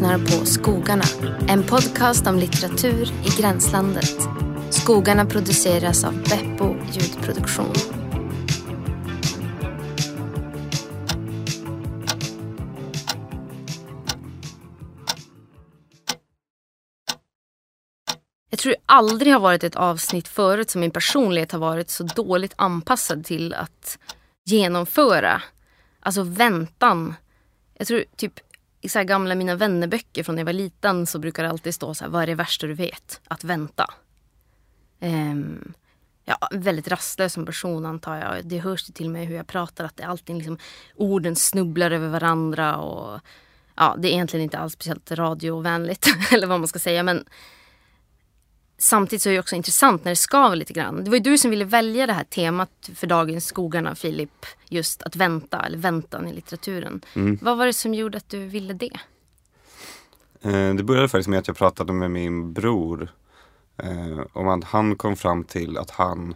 lyssnar på Skogarna, en podcast om litteratur i gränslandet. Skogarna produceras av Beppo ljudproduktion. Jag tror det aldrig har varit ett avsnitt förut som min personlighet har varit så dåligt anpassad till att genomföra. Alltså väntan. Jag tror typ i så gamla Mina vännerböcker från när jag var liten så brukar det alltid stå så här, vad är det värsta du vet? Att vänta. Um, ja, väldigt rastlös som person antar jag. Det hörs till mig hur jag pratar att det alltid liksom, orden snubblar över varandra och ja, det är egentligen inte alls speciellt radiovänligt eller vad man ska säga men samtidigt så är det också intressant när det skaver lite grann. Det var ju du som ville välja det här temat för dagens Skogarna, Filip. Just att vänta, eller väntan i litteraturen. Mm. Vad var det som gjorde att du ville det? Eh, det började faktiskt med att jag pratade med min bror. Eh, om att han kom fram till att han...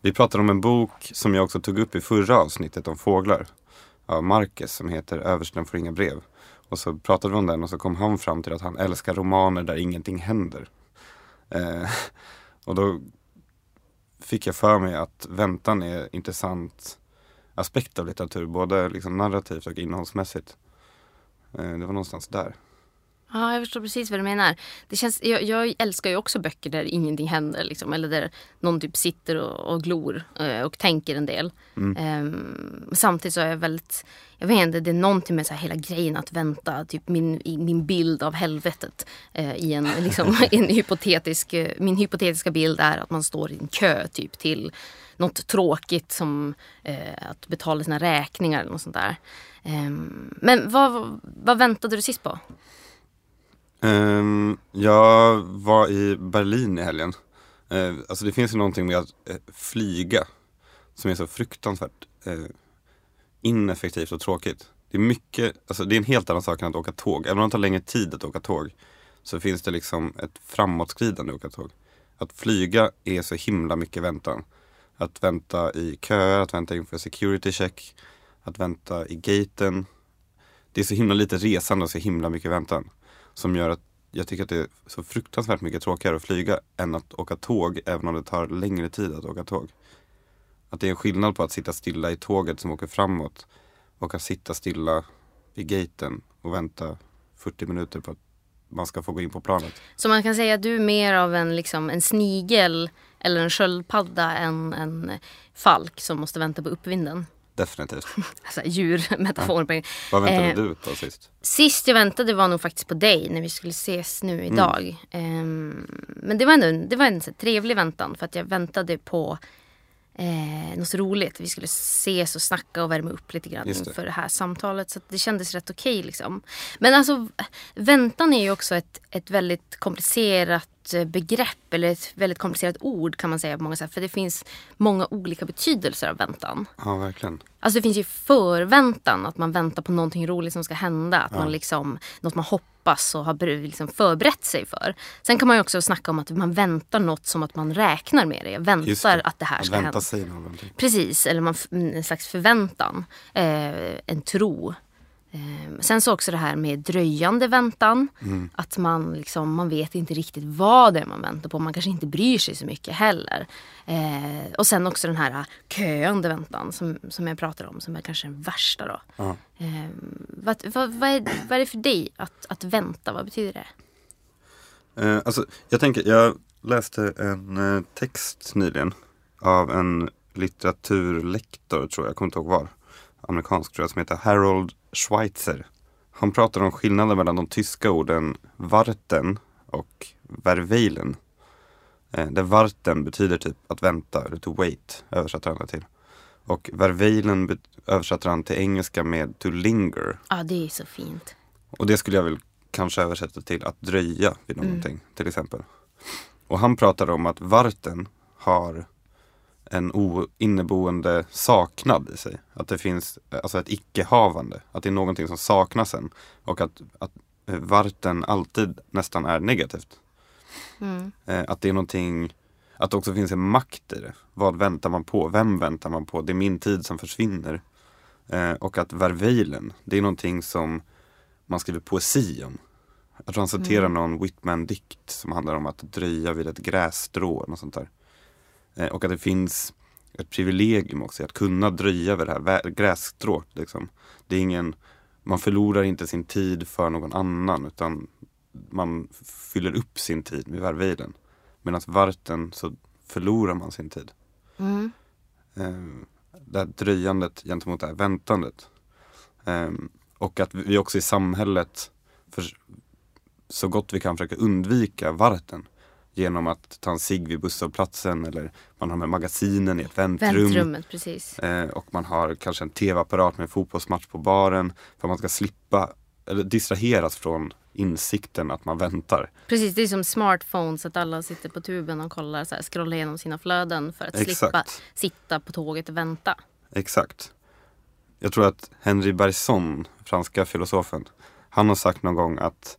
Vi pratade om en bok som jag också tog upp i förra avsnittet om fåglar. Av Marcus som heter Översten får inga brev. Och så pratade vi om den och så kom han fram till att han älskar romaner där ingenting händer. Eh, och då fick jag för mig att väntan är intressant aspekt av litteratur, både liksom narrativt och innehållsmässigt. Eh, det var någonstans där. Ja, jag förstår precis vad du menar. Det känns, jag, jag älskar ju också böcker där ingenting händer. Liksom, eller där någon typ sitter och, och glor eh, och tänker en del. Mm. Um, samtidigt så är jag väldigt, jag vet inte, det är någonting med så här hela grejen att vänta. Typ min, min bild av helvetet uh, i en, liksom, en hypotetisk, uh, min hypotetiska bild är att man står i en kö typ till något tråkigt som uh, att betala sina räkningar eller något sånt där. Um, men vad, vad väntade du sist på? Um, jag var i Berlin i helgen. Uh, alltså det finns ju någonting med att uh, flyga som är så fruktansvärt uh, ineffektivt och tråkigt. Det är mycket, alltså det är en helt annan sak än att åka tåg. Även om det tar längre tid att åka tåg så finns det liksom ett framåtskridande att åka tåg. Att flyga är så himla mycket väntan. Att vänta i köer, att vänta inför security check, att vänta i gaten. Det är så himla lite resande och så himla mycket väntan som gör att jag tycker att det är så fruktansvärt mycket tråkigare att flyga än att åka tåg även om det tar längre tid att åka tåg. Att det är en skillnad på att sitta stilla i tåget som åker framåt och att sitta stilla vid gaten och vänta 40 minuter på att man ska få gå in på planet. Så man kan säga att du är mer av en, liksom, en snigel eller en sköldpadda än en falk som måste vänta på uppvinden? Definitivt. alltså djurmetafor. Ja. Vad väntade eh, du på sist? Sist jag väntade var nog faktiskt på dig när vi skulle ses nu mm. idag. Mm. Eh, men det var ändå det var en så trevlig väntan för att jag väntade på eh, något roligt. Vi skulle ses och snacka och värma upp lite grann inför det här samtalet. Så det kändes rätt okej okay, liksom. Men alltså väntan är ju också ett, ett väldigt komplicerat Eh, begrepp eller ett väldigt komplicerat ord kan man säga på många sätt. För det finns många olika betydelser av väntan. Ja, verkligen. Alltså det finns ju förväntan, att man väntar på någonting roligt som ska hända. Att ja. man liksom, något man hoppas och har liksom förberett sig för. Sen kan man ju också snacka om att man väntar något som att man räknar med det. Väntar det. att det här ska hända. Precis, eller man, en slags förväntan. Eh, en tro. Eh, sen så också det här med dröjande väntan. Mm. Att man, liksom, man vet inte riktigt vad det är man väntar på. Man kanske inte bryr sig så mycket heller. Eh, och sen också den här köande väntan som, som jag pratar om. Som är kanske den värsta då. Ja. Eh, vad, vad, vad, är, vad är det för dig att, att vänta? Vad betyder det? Eh, alltså, jag tänker, jag läste en eh, text nyligen av en litteraturlektor tror jag, jag kommer inte ihåg var amerikansk tror jag, som heter Harold Schweitzer. Han pratar om skillnaden mellan de tyska orden warten och verweilen. Eh, där warten betyder typ att vänta, eller to wait, översätter han det till. Och verweilen översätter han till engelska med to linger. Ja, det är så fint. Och det skulle jag väl kanske översätta till att dröja vid någonting, mm. till exempel. Och han pratar om att varten har en inneboende saknad i sig. Att det finns alltså ett icke-havande. Att det är någonting som saknas en. Och att, att varten alltid nästan är negativt. Mm. Eh, att det är någonting, att det också finns en makt i det. Vad väntar man på? Vem väntar man på? Det är min tid som försvinner. Eh, och att verveilen, det är någonting som man skriver poesi om. Jag tror han citerar någon Whitman-dikt som handlar om att dröja vid ett grässtrå. Och, sånt där. Eh, och att det finns ett privilegium också att kunna dröja vid det här grässtrået. Liksom. Det är ingen, man förlorar inte sin tid för någon annan utan man fyller upp sin tid med värvejden. Medan varten så förlorar man sin tid. Mm. Eh, det här dröjandet gentemot det här väntandet. Eh, och att vi också i samhället så gott vi kan försöka undvika varten. Genom att ta en cigg vid busshållplatsen eller man har här magasinen i ett väntrum. Väntrummet, precis. Eh, och man har kanske en tv-apparat med en fotbollsmatch på baren. För att man ska slippa, eller distraheras från insikten att man väntar. Precis, det är som smartphones, att alla sitter på tuben och kollar, så här, scrollar igenom sina flöden för att slippa Exakt. sitta på tåget och vänta. Exakt. Jag tror att Henri Bergson, franska filosofen, han har sagt någon gång att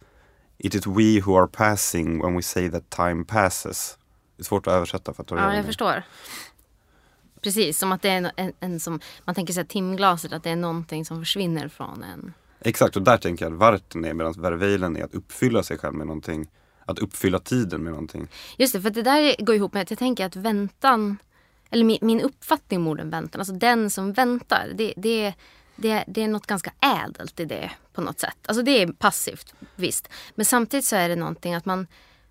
It is we who are passing when we say that time passes. Det är svårt att översätta för att Ja, jag förstår. Precis, som att det är en, en, en som, man tänker sig timglaset, att det är någonting som försvinner från en. Exakt, och där tänker jag att varten är medan verveilen är att uppfylla sig själv med någonting. Att uppfylla tiden med någonting. Just det, för det där går ihop med att jag tänker att väntan, eller min, min uppfattning om orden väntan, alltså den som väntar, det, det, det, det är något ganska ädelt i det på något sätt. Alltså det är passivt, visst. Men samtidigt så är det någonting att man,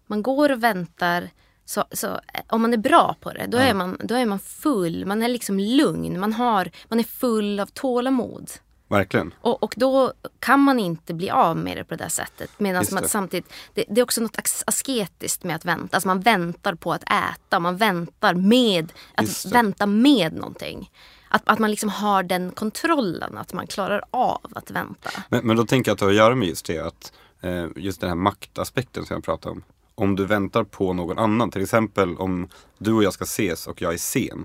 man går och väntar så, så om man är bra på det, då, är man, då är man full, man är liksom lugn, man, har, man är full av tålamod. Verkligen. Och, och då kan man inte bli av med det på det där sättet. Medan man det. samtidigt, det, det är också något as- asketiskt med att vänta. Alltså man väntar på att äta, man väntar med, att vänta med någonting. Att, att man liksom har den kontrollen, att man klarar av att vänta. Men, men då tänker jag att det har att göra med just det att eh, just den här maktaspekten som jag pratade om. Om du väntar på någon annan, till exempel om du och jag ska ses och jag är sen.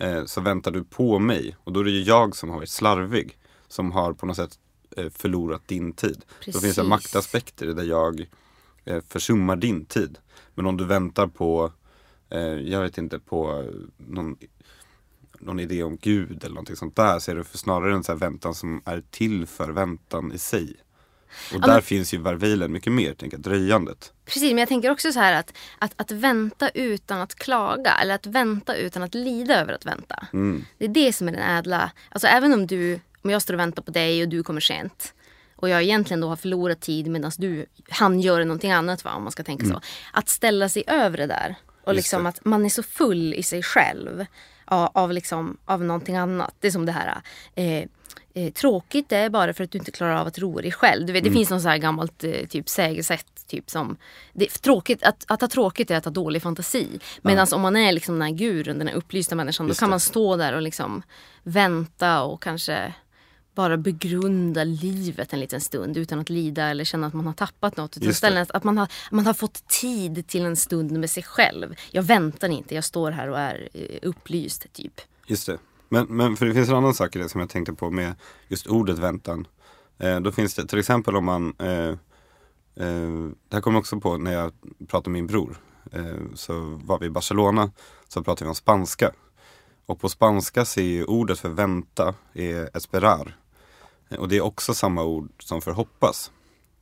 Eh, så väntar du på mig och då är det ju jag som har varit slarvig. Som har på något sätt eh, förlorat din tid. Då finns det Precis. maktaspekter där jag eh, försummar din tid. Men om du väntar på, eh, jag vet inte, på någon någon idé om Gud eller någonting sånt där så är det snarare en här väntan som är till för väntan i sig. Och där men- finns ju verveilen mycket mer, tänker jag, dröjandet. Precis, men jag tänker också så här att, att, att vänta utan att klaga eller att vänta utan att lida över att vänta. Mm. Det är det som är den ädla, alltså även om du, om jag står och väntar på dig och du kommer sent och jag egentligen då har förlorat tid medan du han gör någonting annat va, om man ska tänka så. Att ställa sig över det där och Mm. Just liksom det. att man är så full i sig själv av, av, liksom, av någonting annat. Det är som det här eh, eh, tråkigt det är bara för att du inte klarar av att roa dig själv. Du vet, det Mm. finns någon så här gammalt eh, typ sägelsätt typ som det, tråkigt, att, att ha tråkigt är att ha dålig fantasi. Medan om man är liksom den här gurun, den här upplysta människan, Just då kan det. man stå där och liksom vänta och kanske bara begrunda livet en liten stund utan att lida eller känna att man har tappat något. Utan istället att man har, man har fått tid till en stund med sig själv. Jag väntar inte, jag står här och är eh, upplyst typ. Just det. Men, men för det finns en annan sak i det som jag tänkte på med just ordet väntan. Eh, då finns det till exempel om man, eh, eh, det här kom jag också på när jag pratade med min bror. Eh, så var vi i Barcelona, så pratade vi om spanska. Och på spanska så är ordet för vänta är esperar. Och det är också samma ord som för hoppas.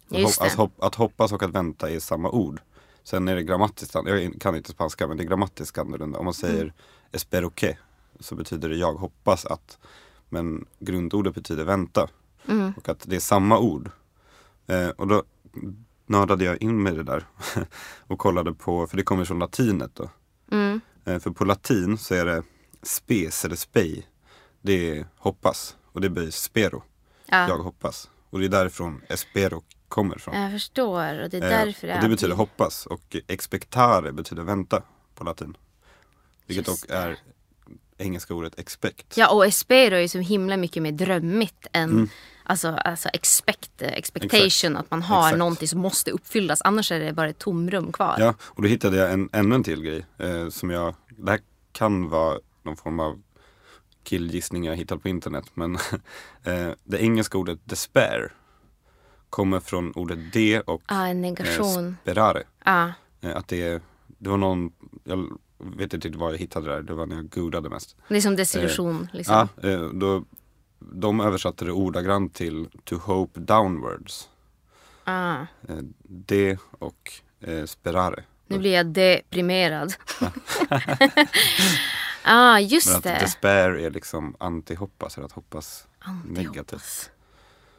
Just det. Alltså, hopp, att hoppas och att vänta är samma ord. Sen är det grammatiskt, jag kan inte spanska men det är grammatiskt annorlunda. Om man säger espero que så betyder det jag hoppas att. Men grundordet betyder vänta. Mm. Och att det är samma ord. Eh, och då nördade jag in mig i det där. och kollade på, för det kommer från latinet då. Mm. Eh, för på latin så är det spes eller spei. Det är hoppas. Och det blir spero. Ja, Jag hoppas. Och det är därifrån espero kommer ifrån. jag förstår och det är Eh, därför och det betyder hoppas och expectare betyder vänta på latin. Vilket Just dock är engelska ordet expect. Ja och espero är ju så himla mycket mer drömmigt än Mm. alltså, alltså expect, expectation. Att man har Exakt. någonting som måste uppfyllas. Annars är det bara ett tomrum kvar. Ja, och då hittade jag en, ännu en till grej. Eh, som jag, det här kan vara någon form av killgissning jag hittat på internet. Men eh, det engelska ordet despair kommer från ordet de och Ah, en eh, negation. sperare. Ah, Eh, att det, det var någon, jag vet inte vad jag hittade där, det var när jag googlade mest. det är som desillusion. liksom. Ja, eh, då, de översatte det ordagrant till to hope downwards. Ah. Eh, det och eh, sperare. Nu blir jag deprimerad. ah, Men just att det. despair är liksom anti-hoppas, eller att hoppas negativt. Antihoppas.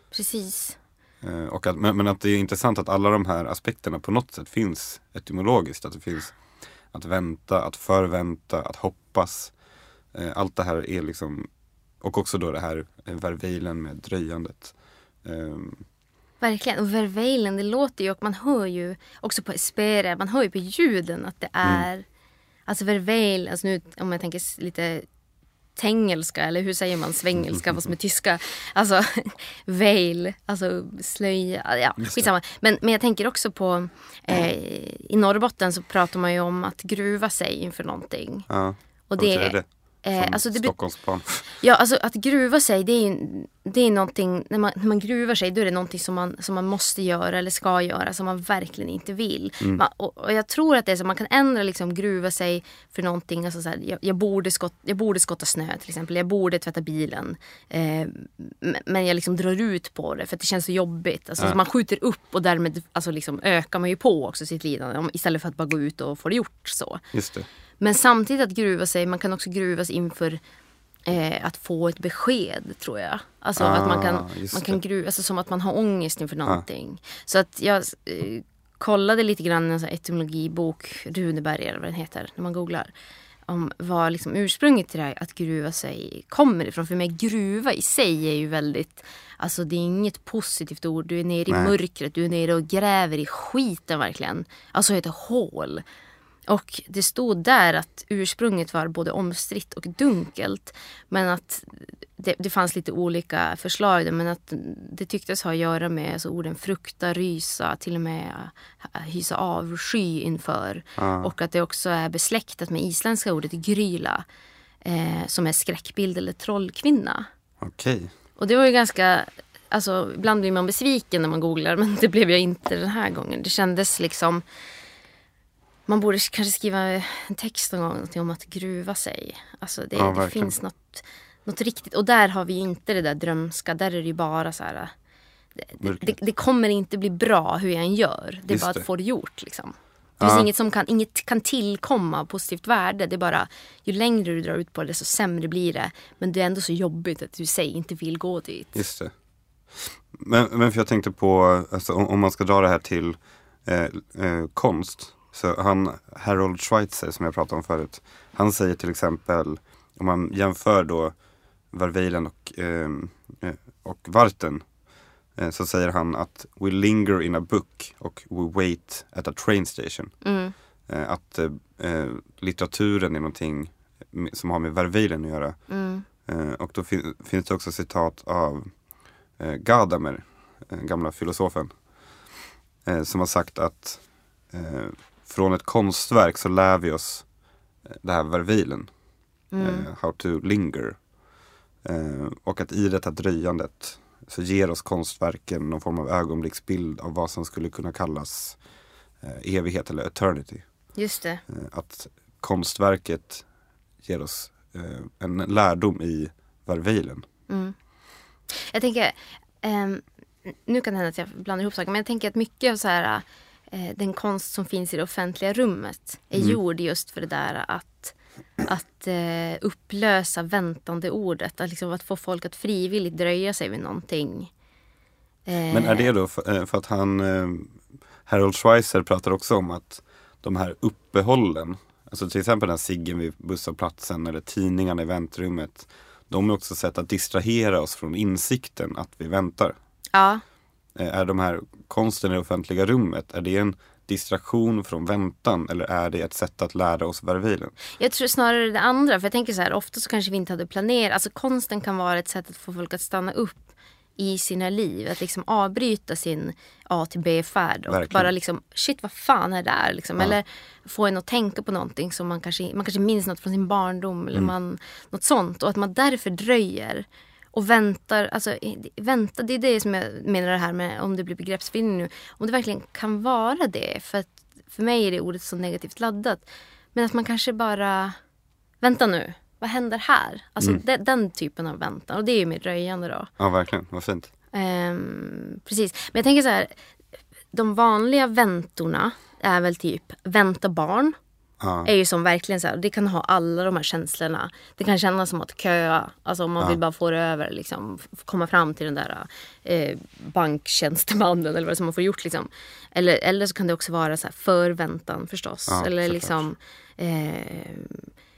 Precis. Eh, och att, men, men att det är intressant att alla de här aspekterna på något sätt finns etymologiskt. Att det finns att vänta, att förvänta, att hoppas. Eh, allt det här är liksom, och också då det här eh, verveilen med dröjandet. Eh, Verkligen. Och verveilen, det låter ju och man hör ju också på espere, man hör ju på ljuden att det är Alltså verveil, alltså nu om jag tänker lite tengelska eller hur säger man svengelska fast med tyska. Alltså veil, alltså slöja, ja det. skitsamma. Men, men jag tänker också på eh, i Norrbotten så pratar man ju om att gruva sig inför någonting. ja, Och vad det, betyder det? Eh, alltså det, Stockholmsplan. Ja, alltså att gruva sig, det är, ju- det är någonting, när man, när man gruvar sig, då är det någonting som man, som man måste göra eller ska göra, som man verkligen inte vill. Man, och, och jag tror att det är så, man kan ändra liksom gruva sig för någonting, alltså så här, jag, jag, borde skott, jag borde skotta snö till exempel, jag borde tvätta bilen. Eh, men jag liksom drar ut på det för att det känns så jobbigt. Alltså, så man skjuter upp och därmed alltså, liksom ökar man ju på också sitt lidande om- istället för att bara gå ut och få det gjort så. Just det. Men samtidigt att gruva sig, man kan också gruvas inför eh, att få ett besked tror jag. Alltså att man Ah, kan, just man kan gruva, alltså som att man har ångest inför någonting. Så att jag eh, kollade lite grann i en etymologibok, Runeberg eller vad den heter, när man googlar. Om vad liksom ursprunget till det här att gruva sig kommer ifrån. För med gruva i sig är ju väldigt, alltså det är inget positivt ord. Du är nere i Nej. mörkret, du är nere och gräver i skiten verkligen. Alltså ett hål. Och det stod där att ursprunget var både omstritt och dunkelt. Men att det, det fanns lite olika förslag. där, Men att det tycktes ha att göra med alltså, orden frukta, rysa, till och med äh, hysa avsky inför. Ah. Och att det också är besläktat med isländska ordet gryla. Eh, som är skräckbild eller trollkvinna. Okej. Och det var ju ganska, alltså ibland blir man besviken när man googlar men det blev jag inte den här gången. Det kändes liksom, man borde kanske skriva en text någon gång någonting om att gruva sig. Alltså det, Ja, det finns något, något riktigt, och där har vi inte det där drömska, där är det ju bara så här, det, det, det kommer inte bli bra hur jag än gör. Det är Just bara att få det gjort liksom. Det finns Ja. inget som kan, inget kan tillkomma av positivt värde. Det är bara, ju längre du drar ut på det desto sämre blir det. Men det är ändå så jobbigt att du sig inte vill gå dit. Just det. Men, men för jag tänkte på, alltså, om, om man ska dra det här till eh, eh, konst. Så han, Harold Schweitzer som jag pratade om förut. Han säger till exempel, om man jämför då Verveilen och, eh, eh, och Varten. Eh, så säger han att we linger in a book och we wait at a train station. Mm. Eh, att eh, eh, litteraturen är någonting som har med Verveilen att göra. Mm. Eh, och då fin- finns det också citat av Gadamer, den gamla filosofen. Som har sagt att från ett konstverk så lär vi oss eh, det här vervilen. Mm. Eh, how to linger. Eh, och att i detta dröjandet så ger oss konstverken någon form av ögonblicksbild av vad som skulle kunna kallas eh, evighet eller eternity. Just det. Att konstverket ger oss en lärdom i verveilen. Mm. Jag tänker, ehm, nu kan det hända att jag blandar ihop saker, men jag tänker att mycket av så här, den konst som finns i det offentliga rummet är Mm. gjord just för det där att, att eh, upplösa väntande ordet. Att, liksom, att få folk att frivilligt dröja sig vid någonting. Eh, Men är det då för, eh, för att han, eh, Harold Schweizer pratar också om att de här uppehållen, alltså till exempel den här ciggen vid busshållplatsen eller tidningarna i väntrummet. De är också sätt att distrahera oss från insikten att vi väntar. Ja, Eh, Är de här konsten i det offentliga rummet, är det en distraktion från väntan eller är det ett sätt att lära oss verveilen? Jag tror snarare det andra. För jag tänker så här, ofta så kanske vi inte hade planerat. Alltså konsten kan vara ett sätt att få folk att stanna upp i sina liv. Att liksom avbryta sin A till B-färd och Verkligen. bara liksom, shit vad fan är det där? Liksom. Ja. Eller få en att tänka på någonting som man kanske, man kanske minns något från sin barndom eller man, något sånt. Och att man därför dröjer och väntar. Alltså, vänta, det är det som jag menar det här med om det blir begreppsbildning nu. Om det verkligen kan vara det. För, att, för mig är det ordet så negativt laddat. Men att man kanske bara, vänta nu, vad händer här? Alltså de, den typen av väntan. Och det är ju mer dröjande då. Ja, verkligen. Vad fint. Ehm, precis. Men jag tänker så här, de vanliga väntorna är väl typ vänta barn. Ja. Är ju som verkligen så här, det kan ha alla de här känslorna. Det kan kännas som att köa, alltså om man Ja. vill bara få det över, liksom, komma fram till den där eh, banktjänstemannen eller vad som man får gjort. Liksom. Eller, eller så kan det också vara så här förväntan förstås. Ja, eller såklart. liksom eh,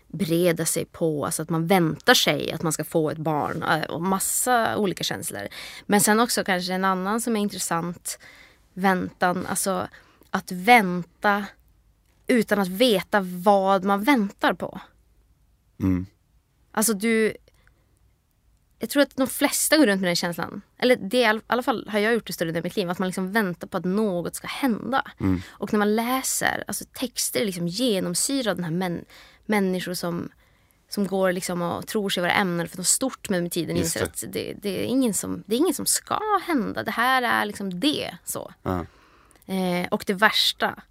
bereda sig på, alltså att man väntar sig att man ska få ett barn eh, och massa olika känslor. Men sen också kanske en annan som är intressant, väntan, alltså att vänta utan att veta vad man väntar på. Mm. Alltså du... Jag tror att de flesta går runt med den känslan. Eller det är, i alla fall har jag gjort det större delen av mitt liv. Att man liksom väntar på att något ska hända. Och när man läser alltså texter är liksom genomsyrade den här män, människor som, som går liksom och tror sig vara ämnade för något stort men med tiden Just inser att det, det, är ingen som, det är ingen som ska hända. Det här är liksom det. så. Ja. Eh, och det värsta,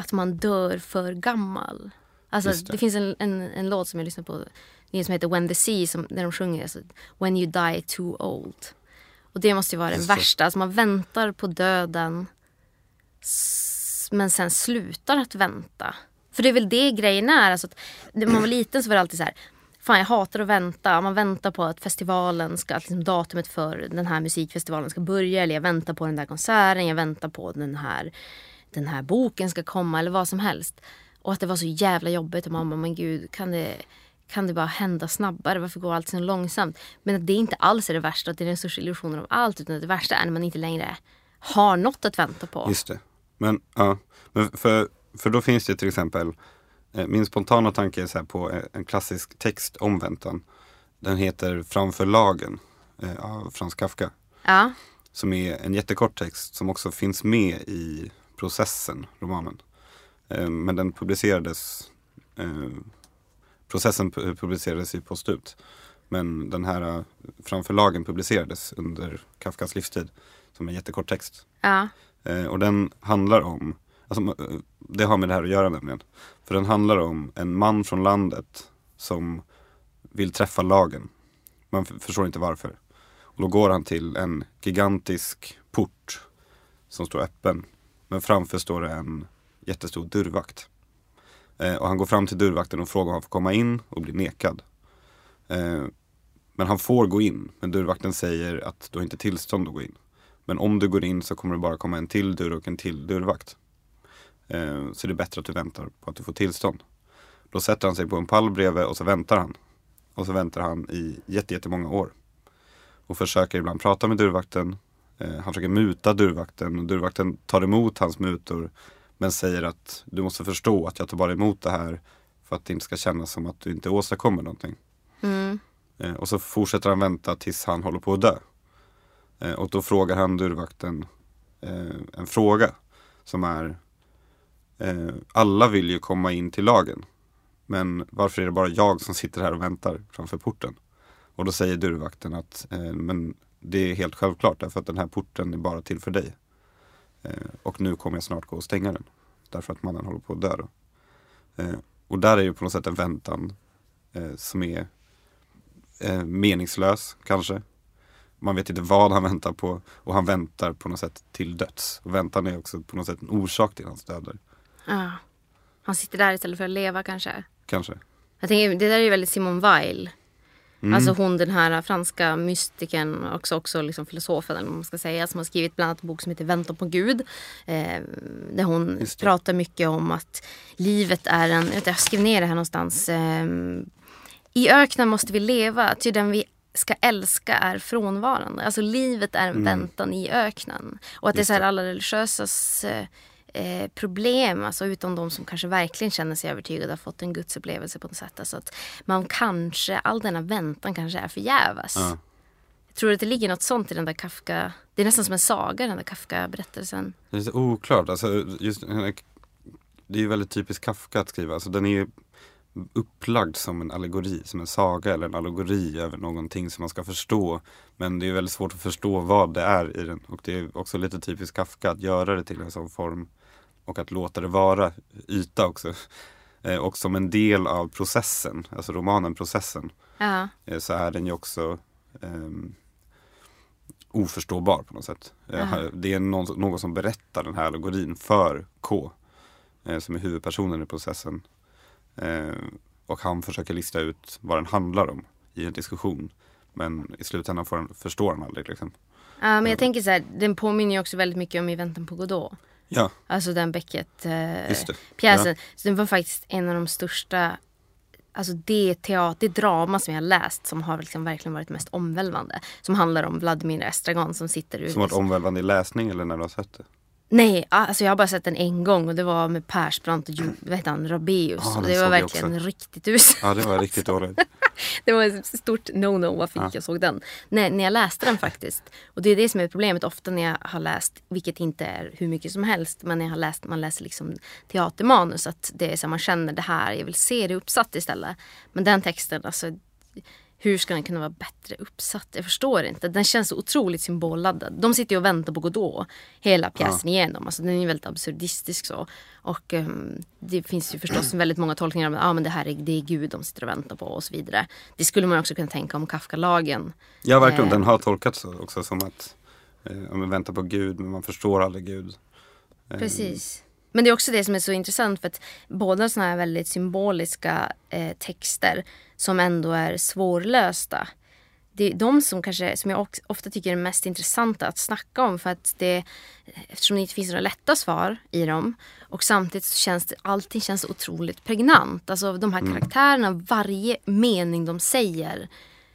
att man dör för gammal. Alltså, det. det. finns en, en, en låt som jag lyssnar på som heter When the Sea, som, där de sjunger alltså, When you die too old. Och det måste ju vara det. värsta. Alltså, man väntar på döden men sen slutar att vänta. För det är väl det grejen är. Alltså att, när man var liten så var det alltid så här. Fan jag hatar att vänta. Man väntar på att festivalen ska, att liksom datumet för den här musikfestivalen ska börja. Eller jag väntar på den där konserten. Jag väntar på den här, den här boken ska komma. Eller vad som helst. Och att det var så jävla jobbigt. Och mamma, men gud kan det, kan det bara hända snabbare? Varför går allt så långsamt? Men att det inte alls är det värsta. Att det är den största illusionen av allt. Utan att det värsta är när man inte längre har något att vänta på. Just det. Men, ja. Men för, för då finns det till exempel, eh, min spontana tanke är så på eh, en klassisk text om väntan. Den heter Framför lagen eh, av Frans Kafka. Ja. Som är en jättekort text som också finns med i processen, romanen. Eh, men den publicerades, eh, processen pu- publicerades ju postumt. Men den här eh, Framför lagen publicerades under Kafkas livstid som en jättekort text. Ja. Och den handlar om, alltså, det har med det här att göra nämligen. För den handlar om en man från landet som vill träffa lagen. Man förstår inte varför. Och då går han till en gigantisk port som står öppen. Men framför står det en jättestor dörrvakt. Eh, och han går fram till dörrvakten och frågar om han får komma in och blir nekad. Eh, men han får gå in, men dörrvakten säger att du har inte tillstånd att gå in. Men om du går in så kommer det bara komma en till dörr och en till dörrvakt. Eh, så det är bättre att du väntar på att du får tillstånd. Då sätter han sig på en pall bredvid och så väntar han. Och så väntar han i jättemånga år. Och försöker ibland prata med dörrvakten. Eh, han försöker muta dörrvakten och dörrvakten tar emot hans mutor. Men säger att du måste förstå att jag tar bara emot det här för att det inte ska kännas som att du inte åstadkommer någonting. Mm. Eh, och så fortsätter han vänta tills han håller på att dö. Eh, och då frågar han dörrvakten en fråga som är Alla vill ju komma in till lagen. Men varför är det bara jag som sitter här och väntar framför porten? Och då säger dörrvakten att men det är helt självklart därför att den här porten är bara till för dig. Eh, och nu kommer jag snart gå och stänga den. Därför att mannen håller på att dö då. Eh, och där är ju på något sätt en väntan eh, som är meningslös kanske. Man vet inte vad han väntar på och han väntar på något sätt till döds. Och väntan är också på något sätt en orsak till hans död. Ja. Han sitter där istället för att leva kanske. Kanske. Jag tänker, det där är ju väldigt Simone Weil. Mm. Alltså hon den här franska mystikern, också, också liksom filosofen eller man ska säga, som har skrivit bland annat en bok som heter Väntan på Gud. Eh, där hon Just pratar mycket om att livet är en, jag, vet, jag skrev ner det här någonstans. Eh, I öknen måste vi leva, ty den vi ska älska är frånvarande. Alltså livet är en väntan i öknen. Och att det är Mm. Just så här alla religiösas eh, problem, alltså utom de som kanske verkligen känner sig övertygade har fått en gudsupplevelse på något sätt. Alltså att man kanske, all denna väntan kanske är förgäves. Ja. Jag tror att det ligger något sånt i den där Kafka, det är nästan som en saga den där Kafka-berättelsen. Det är så oklart. Alltså, just, det är ju väldigt typiskt Kafka att skriva. Alltså, den är ju upplagd som en allegori, som en saga eller en allegori över någonting som man ska förstå. Men det är väldigt svårt att förstå vad det är i den. Och det är också lite typiskt Kafka att göra det till en sån form och att låta det vara yta också. Eh, och som en del av processen, alltså romanen Processen, Ja, eh, så är den ju också ehm, oförståbar på något sätt. Eh, Aha. Det är någon, någon som berättar den här allegorin för K. Som är huvudpersonen i processen. Och han försöker lista ut vad den handlar om i en diskussion. Men i slutändan får han, förstår han aldrig. Liksom. Ja, men jag tänker så här, den påminner ju också väldigt mycket om I väntan på Godot. Ja, Alltså den Beckett eh, pjäsen. Så den var faktiskt en av de största, alltså det teater, det drama som jag har läst som har liksom verkligen varit mest omvälvande. Som handlar om Vladimir Estragon som sitter ute. som varit omvälvande i läsning eller när du har sett det. Nej, alltså jag har bara sett den en gång och det var med Persbrandt och vad heter han, Rabeus. Och den det var verkligen också. riktigt us. Ja, det var riktigt dåligt. Det var ett stort no-no varför Ja. jag såg den. Nej, när jag läste den faktiskt. Och det är det som är problemet ofta när jag har läst, vilket inte är hur mycket som helst, men när jag har läst, man läser liksom teatermanus, att det är så man känner det här, jag vill se det uppsatt istället. Men den texten, alltså hur ska den kunna vara bättre uppsatt? Jag förstår inte. Den känns så otroligt symbolladdad. De sitter ju och väntar på Godot hela pjäsen igenom. Alltså, den är ju väldigt absurdistisk så. Och ehm, det finns ju förstås väldigt många tolkningar om att ah, men det här är, det är Gud de sitter och väntar på och så vidare. Det skulle man också kunna tänka om Kafka-lagen. Ja, verkligen. Eh. Den har tolkats också som att eh, ja, man väntar på Gud men man förstår aldrig Gud. Eh, Precis. Men det är också det som är så intressant för att båda sådana här väldigt symboliska eh, texter som ändå är svårlösta. Det är de som, kanske, som jag ofta tycker är mest intressanta att snacka om för att det, eftersom det inte finns några lätta svar i dem och samtidigt så känns det, allting känns otroligt pregnant. Alltså de här karaktärerna, varje mening de säger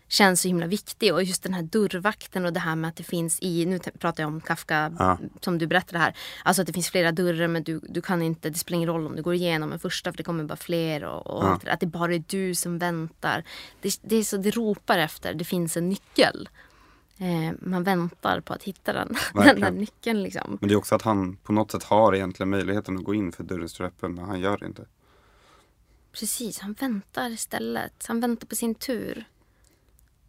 känns så himla viktig och just den här dörrvakten och det här med att det finns i, nu pratar jag om Kafka Ja. som du berättade här. Alltså att det finns flera dörrar men du, du kan inte, det spelar ingen roll om du går igenom en första för det kommer bara fler och, och Ja. att det bara är du som väntar. Det, det är så det ropar efter, det finns en nyckel. Eh, man väntar på att hitta den, den där Verkligen. nyckeln liksom. Men det är också att han på något sätt har egentligen möjligheten att gå in för dörren står öppen men han gör det inte. Precis, han väntar istället. Han väntar på sin tur.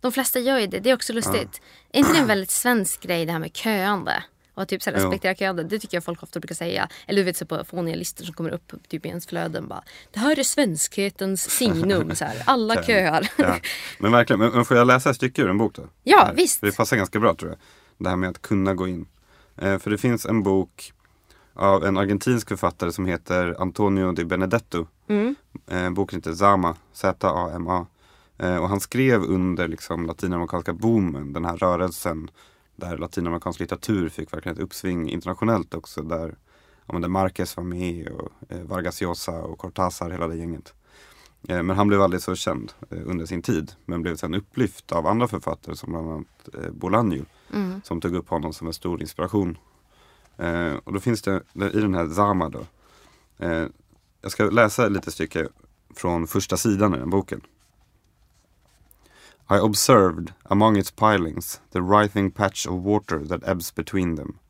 De flesta gör ju det. Det är också lustigt. Är inte det en väldigt svensk grej det här med köande? Och att typ så här, respektera köande. Det tycker jag folk ofta brukar säga. Eller du vet så på fåniga listor som kommer upp typ i ens flöden. Bara, det här är svenskhetens signum. Så här. Alla köar. Ja. Men verkligen, men, men får jag läsa ett stycke ur en bok då? Ja, Här. visst. Det passar ganska bra tror jag. Det här med att kunna gå in. Eh, för det finns en bok av en argentinsk författare som heter Antonio Di Benedetto. Mm. Eh, boken heter Zama, Z-A-M-A. Eh, och han skrev under liksom, latinamerikanska boomen, den här rörelsen där latinamerikansk litteratur fick verkligen ett uppsving internationellt också. Där, ja, där Marquez var med och eh, Vargas Llosa och Cortázar, hela det gänget. Eh, men han blev aldrig så känd eh, under sin tid. Men blev sen upplyft av andra författare som bland annat eh, Bolaño. Mm. Som tog upp honom som en stor inspiration. Eh, och då finns det i den här Zama då. Eh, jag ska läsa ett litet stycke från första sidan i den boken. I observed among its pilings the writhing patch of water that ebbs between them.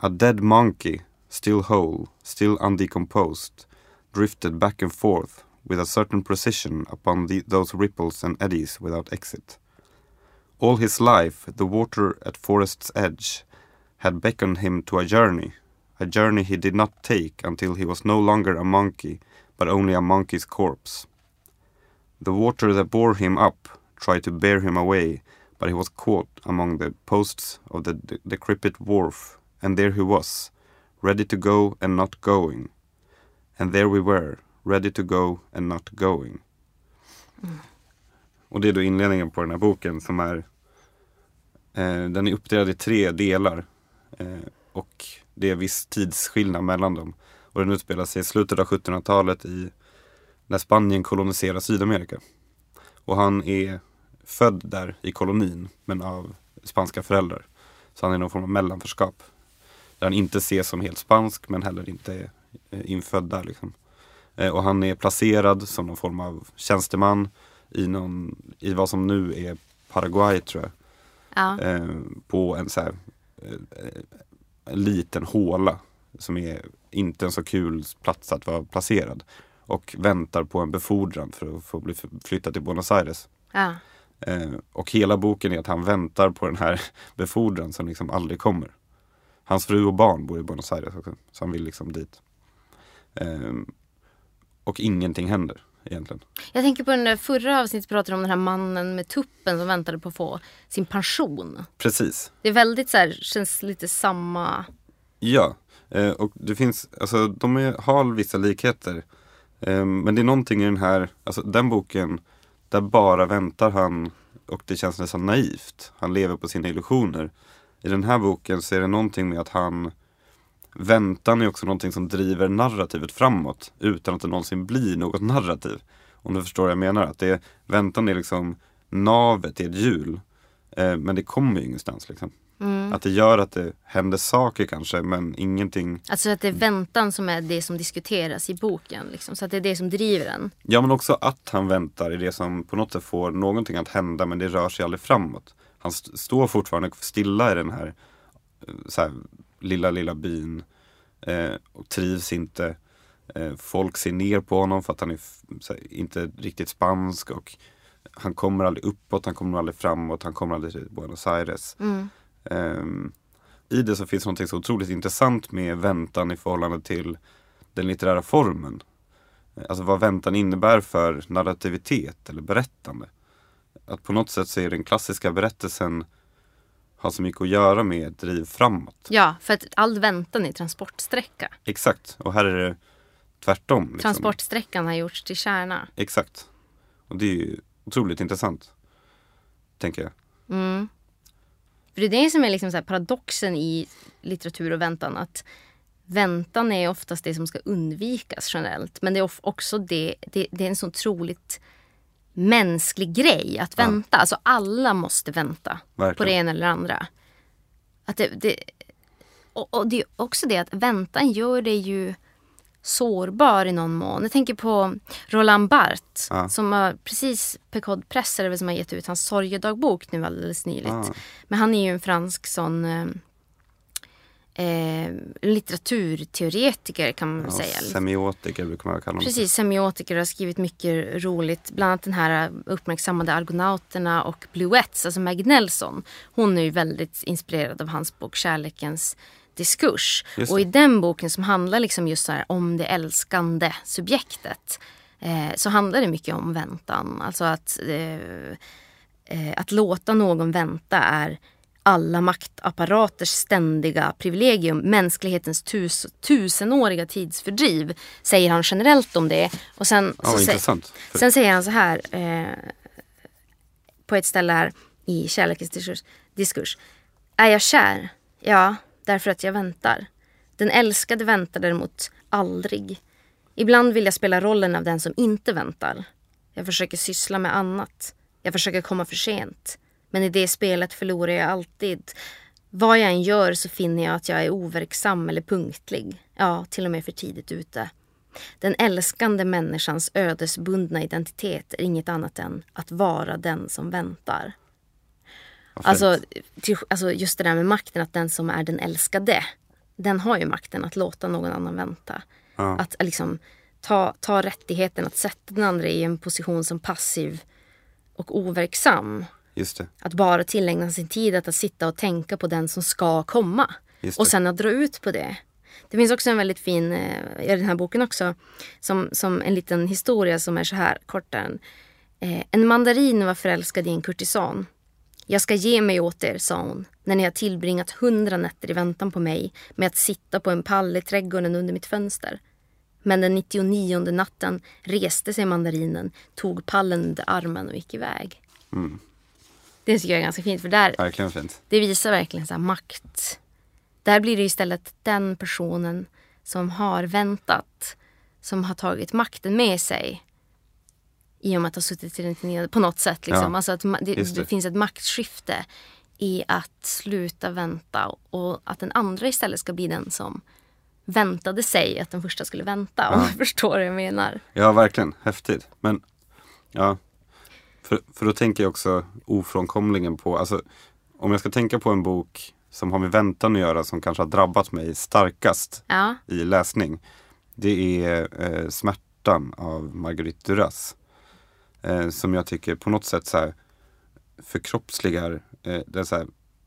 A dead monkey, still whole, still undecomposed, drifted back and forth with a certain precision upon the, those ripples and eddies without exit. All his life, the water at forest's edge had beckoned him to a journey, a journey he did not take until he was no longer a monkey, but only a monkey's corpse. The water that bore him up tried to bear him away, but he was caught among the posts of the de- decrepit wharf, and there he was, ready to go and not going. And there we were, ready to go and not going. Och det är då inledningen på den här boken som är eh, Den är uppdelad i tre delar. Eh, och det är viss tidsskillnad mellan dem. Och den utspelar sig i slutet av 1700-talet i när Spanien koloniserar Sydamerika. Och han är född där i kolonin men av spanska föräldrar. Så han är någon form av mellanförskap. Där han inte ses som helt spansk men heller inte är eh, infödd där. Liksom. Eh, och han är placerad som någon form av tjänsteman i, någon, i vad som nu är Paraguay tror jag. Ja. Eh, på en så här, en liten håla som är inte en så kul plats att vara placerad. Och väntar på en befordran för att få bli flyttad till Buenos Aires. Ja. Eh, och hela boken är att han väntar på den här befordran som liksom aldrig kommer. Hans fru och barn bor i Buenos Aires också, så han vill liksom dit. Eh, och ingenting händer. egentligen. Jag tänker på den där förra avsnittet pratade om den här mannen med tuppen som väntade på att få sin pension. Precis. Det är väldigt så här, känns lite samma. Ja, eh, och det finns, alltså de är, har vissa likheter. Eh, men det är någonting i den här, alltså den boken, där bara väntar han och det känns nästan naivt. Han lever på sina illusioner. I den här boken så är det någonting med att han Väntan är också någonting som driver narrativet framåt utan att det någonsin blir något narrativ. Om du förstår vad jag menar. Att det väntan är liksom navet i ett hjul. Eh, men det kommer ju ingenstans. Liksom. Mm. Att det gör att det händer saker kanske men ingenting. Alltså att det är väntan som är det som diskuteras i boken. Liksom. Så att det är det som driver den. Ja men också att han väntar är det som på något sätt får någonting att hända men det rör sig aldrig framåt. Han st- står fortfarande stilla i den här, eh, så här lilla, lilla byn eh, och trivs inte. Eh, folk ser ner på honom för att han är här, inte riktigt spansk och han kommer aldrig uppåt, han kommer aldrig framåt, han kommer aldrig till Buenos Aires. Mm. Ehm, I det så finns något så otroligt intressant med väntan i förhållande till den litterära formen. Alltså vad väntan innebär för narrativitet eller berättande. Att på något sätt så är den klassiska berättelsen har så mycket att göra med driv framåt. Ja, för att all väntan är transportsträcka. Exakt, och här är det tvärtom. Liksom. Transportsträckan har gjorts till kärna. Exakt. Och det är ju otroligt intressant. Tänker jag. Mm. För det är det som är liksom så paradoxen i litteratur och väntan. Att väntan är oftast det som ska undvikas generellt. Men det är också det, det, det är en så otroligt mänsklig grej att Ja. vänta. Alltså alla måste vänta på Verkligen. det ena eller andra. Att det, det, och, och det är också det att väntan gör dig ju sårbar i någon mån. Jag tänker på Roland Barthes Ja. som har precis, Pecod Press väl som har gett ut hans sorgedagbok nu alldeles nyligt. Ah. Men han är ju en fransk sån eh, eh, litteraturteoretiker kan man Ja, säga. semiotiker brukar man kalla dem. Precis, semiotiker har skrivit mycket roligt. Bland annat den här uppmärksammade Argonauterna och Bluets, alltså Maggie Nelson. Hon är ju väldigt inspirerad av hans bok Kärlekens diskurs. Och i den boken som handlar liksom just så om det älskande subjektet eh, så handlar det mycket om väntan. Alltså att, eh, eh, att låta någon vänta är alla maktapparaters ständiga privilegium, mänsklighetens tus, tusenåriga tidsfördriv, säger han generellt om det. Och sen, Ja, sä- sen säger han så här eh, på ett ställe här i Kärlekens diskurs. Är jag kär? Ja, därför att jag väntar. Den älskade väntar däremot aldrig. Ibland vill jag spela rollen av den som inte väntar. Jag försöker syssla med annat. Jag försöker komma för sent. Men i det spelet förlorar jag alltid. Vad jag än gör så finner jag att jag är overksam eller punktlig. Ja, till och med för tidigt ute. Den älskande människans ödesbundna identitet är inget annat än att vara den som väntar. Alltså, till, alltså just det där med makten, att den som är den älskade, den har ju makten att låta någon annan vänta. Ja. Att liksom ta, ta rättigheten att sätta den andra i en position som passiv och overksam. Att bara tillägna sin tid att, att sitta och tänka på den som ska komma. Och sen att dra ut på det. Det finns också en väldigt fin, eh, i den här boken också, som, som en liten historia som är så här kort. Eh, en mandarin var förälskad i en kurtisan. Jag ska ge mig åt er, sa hon, när ni har tillbringat hundra nätter i väntan på mig med att sitta på en pall i trädgården under mitt fönster. Men den 99 natten reste sig mandarinen, tog pallen under armen och gick iväg. Mm. Det tycker jag är ganska fint för där, Verkligen fint. det visar verkligen så makt. Där blir det istället den personen som har väntat, som har tagit makten med sig. I och med att ha suttit i den på något sätt. Liksom. Ja, Alltså att det, det. det. finns ett maktskifte i att sluta vänta och att den andra istället ska bli den som väntade sig att den första skulle vänta. Om Ja. du förstår vad jag menar. Ja, verkligen. Häftigt. Men, ja. För, för då tänker jag också ofrånkomligen på, alltså om jag ska tänka på en bok som har med väntan att göra som kanske har drabbat mig starkast Ja, i läsning. Det är eh, Smärtan av Marguerite Duras. Eh, som jag tycker på något sätt så här förkroppsligar eh, den så här